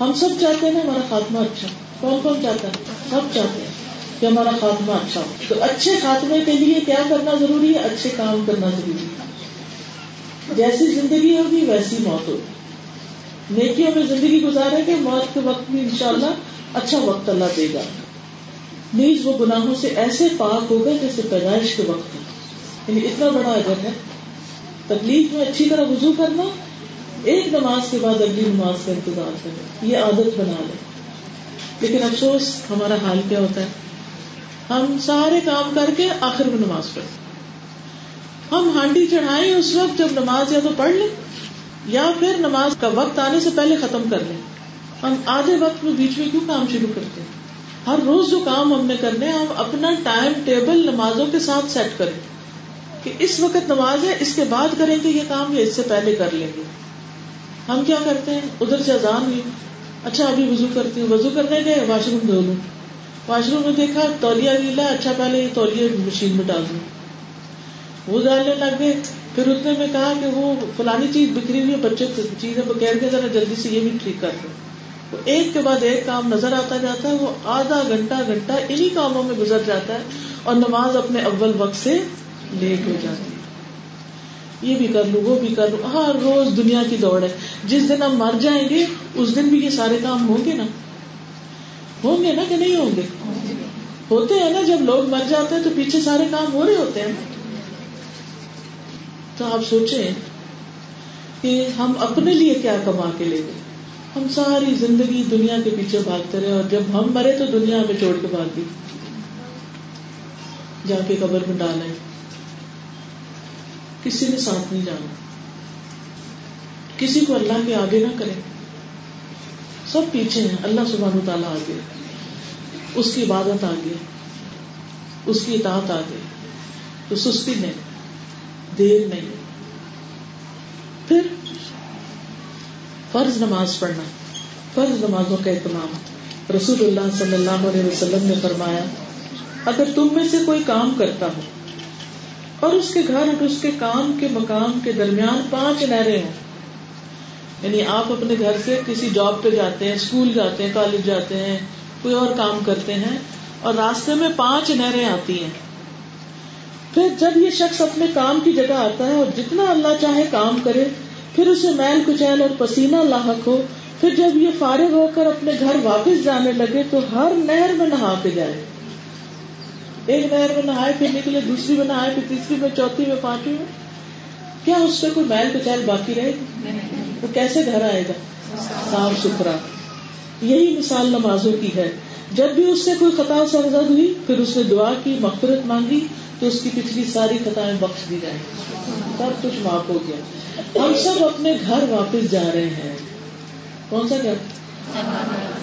ہم سب چاہتے ہیں ہمارا خاتمہ اچھا کون کون چاہتا ہے؟ سب چاہتے ہیں۔ کہ ہمارا خاتمہ اچھا ہو۔ تو اچھے خاتمے کے لیے کیا کرنا ضروری ہے؟ اچھے کام کرنا ضروری ہے۔ جیسی زندگی ہوگی ویسی موت ہوگی۔ نیکیوں میں زندگی گزارے گے موت کے وقت بھی انشاءاللہ اچھا وقت اللہ دے گا۔ نیز وہ گناہوں سے ایسے پاک ہوگا جیسے پیدائش کے وقت یعنی اتنا بڑا اجر ہے۔ تکلیف میں اچھی طرح وضو کرنا، ایک نماز کے بعد اگلی نماز کا انتظار کرنا، یہ عادت بنا لے لیکن افسوس، ہمارا حال کیا ہوتا ہے؟ ہم سارے کام کر کے آخر میں نماز پڑھتے ہم ہانڈی چڑھائیں اس وقت جب نماز یا تو پڑھ لیں یا پھر نماز کا وقت آنے سے پہلے ختم کر لیں۔ ہم آدھے وقت میں بیچ میں کیوں کام شروع کرتے ہیں؟ ہر روز جو کام ہم نے کرنے ہم اپنا ٹائم ٹیبل نمازوں کے ساتھ سیٹ کریں۔ کہ اس وقت نماز ہے، اس کے بعد کریں گے یہ کام یا اس سے پہلے کر لیں گے۔ ہم کیا کرتے ہیں؟ ادھر سے اذان ہوئی۔ اچھا ابھی وضو کرتی ہوں۔ وضو کرنے گئے واش روم دھو لوں۔ واش روم میں دیکھا تولیا گیلا اچھا پہلے یہ تولیہ مشین میں ڈال دوں وہ ڈالنے لگ گئے، پھر اتنے میں کہا کہ وہ فلانی چیز بکھری ہوئی ہے، بچے چیزیں کہہ کے ذرا جلدی سے یہ بھی ٹھیک کر دو ایک کے بعد ایک کام نظر آتا جاتا ہے، وہ آدھا گھنٹہ گھنٹہ انہی کاموں میں گزر جاتا ہے اور نماز اپنے اول وقت سے لیٹ ہو جاتی یہ بھی کر لوں، وہ بھی کر لوں۔ ہر روز دنیا کی دوڑ ہے۔ جس دن ہم مر جائیں گے، اس دن بھی یہ سارے کام ہوں گے نا۔ ہوں گے نا کہ نہیں ہوں گے؟ ہوتے ہیں نا جب لوگ مر جاتے ہیں تو پیچھے سارے کام ہو رہے ہوتے ہیں۔ تو آپ سوچیں کہ ہم اپنے لیے کیا کما کے لے گئے۔ ہم ساری زندگی دنیا کے پیچھے بھاگتے رہے اور جب ہم مرے تو دنیا ہمیں چھوڑ کے بھاگ دی جا کے قبر میں ڈالیں۔ کسی نے ساتھ نہیں جانا۔ کسی کو اللہ کے آگے نہ کرے سب پیچھے ہیں۔ اللہ سبحانہ تعالیٰ آگے۔ اس کی عبادت آگے۔ اس کی اطاعت آگے۔ تو سستی نہیں، دیر نہیں۔ پھر فرض نماز پڑھنا۔ فرض نمازوں کا اہتمام۔ رسول اللہ صلی اللہ علیہ وسلم نے فرمایا، اگر تم میں سے کوئی کام کرتا ہو اور اس کے گھر اور اس کے کام کے مقام کے درمیان پانچ نہریں ہوں یعنی آپ اپنے گھر سے کسی جاب پہ جاتے ہیں اسکول جاتے ہیں کالج جاتے ہیں، کوئی اور کام کرتے ہیں اور راستے میں پانچ نہریں آتی ہیں۔ پھر جب یہ شخص اپنے کام کی جگہ آتا ہے اور جتنا اللہ چاہے کام کرے، پھر اسے میل کچیل اور پسینہ لاحق ہو۔ پھر جب یہ فارغ ہو کر اپنے گھر واپس جانے لگے تو ہر نہر میں نہا کے جائے۔ ایک نہر میں نہائے پھر نکلے دوسری میں نہائے، پھر تیسری میں، چوتھی میں، پانچویں میں۔ کیا اس سے کوئی میل کچیل باقی رہے گی وہ کیسے گھر آئے گا؟ صاف ستھرا۔ یہی مثال نمازوں کی ہے۔ جب بھی اس سے کوئی خطا سرزد ہوئی، پھر اس نے دعا کی، مغفرت مانگی، تو اس کی پچھلی ساری خطائیں بخش دی جائیں سب کچھ معاف ہو گیا۔ ہم سب اپنے گھر واپس جا رہے ہیں۔ کون سا گھر؟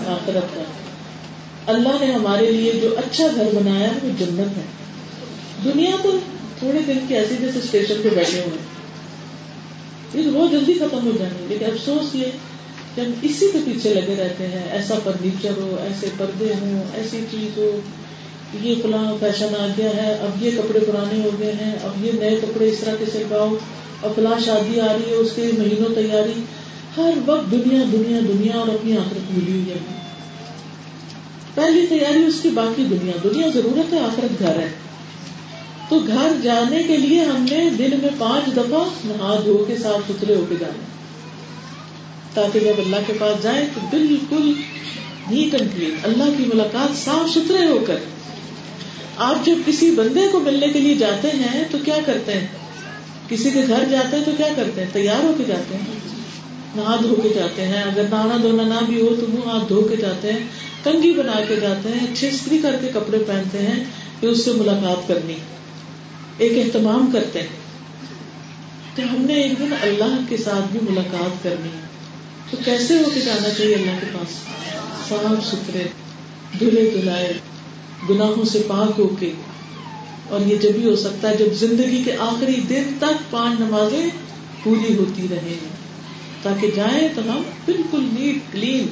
آخرت کا۔ اللہ نے ہمارے لیے جو اچھا گھر بنایا وہ جنت ہے۔ دنیا تو تھوڑے دن کی ایسی جیسے اسٹیشن پہ بیٹھے ہوئے ہیں۔ یہ بہت جلدی ختم ہو جائیں گے، لیکن افسوس یہ کہ ہم اسی کے پیچھے لگے رہتے ہیں، ایسا فرنیچر ہو، ایسے پردے ہوں، ایسی چیز ہو، یہ فلاں فیشن آ گیا ہے، اب یہ کپڑے پرانے ہو گئے ہیں، اب یہ نئے کپڑے اس طرح کے سلواؤ اب فلاں شادی آ رہی ہے، اس کے مہینوں تیاری، ہر وقت دنیا دنیا دنیا اور اپنی آخرت ملی ہوئی ہے۔ پہلی تیاری اس کی باقی دنیا دنیا ضرورت ہے، آخرت گھر ہے۔ تو گھر جانے کے لیے ہم نے دن میں پانچ دفعہ نہا دھو کے صاف ستھرے ہو کے جانا تاکہ جب اللہ کے پاس جائیں تو بالکل نیٹ اینڈ کلین اللہ کی ملاقات صاف ستھرے ہو کر۔ آپ جب کسی بندے کو ملنے کے لیے جاتے ہیں تو کیا کرتے ہیں؟ کسی کے گھر جاتے ہیں تو کیا کرتے ہیں؟ تیار ہو کے جاتے ہیں۔ نہا دھو کے جاتے ہیں۔ اگر نہانا دھونا نہ بھی ہو تو منہ ہاتھ دھو کے جاتے ہیں۔ کنگھی بنا کے جاتے ہیں۔ اچھے استری کر کے کپڑے پہنتے ہیں کہ اس سے ملاقات کرنی۔ ایک اہتمام کرتے ہیں۔ تو ہم نے ایک دن اللہ کے ساتھ بھی ملاقات کرنی۔ تو کیسے ہو کے جانا چاہیے اللہ کے پاس؟ صاف ستھرے دھلے دھلائے گناہوں سے پاک ہو کے۔ اور یہ جب بھی ہو سکتا ہے، جب زندگی کے آخری دن تک پانچ نمازیں پوری ہوتی رہے تاکہ جائیں تو ہم بالکل نیٹ، کلین۔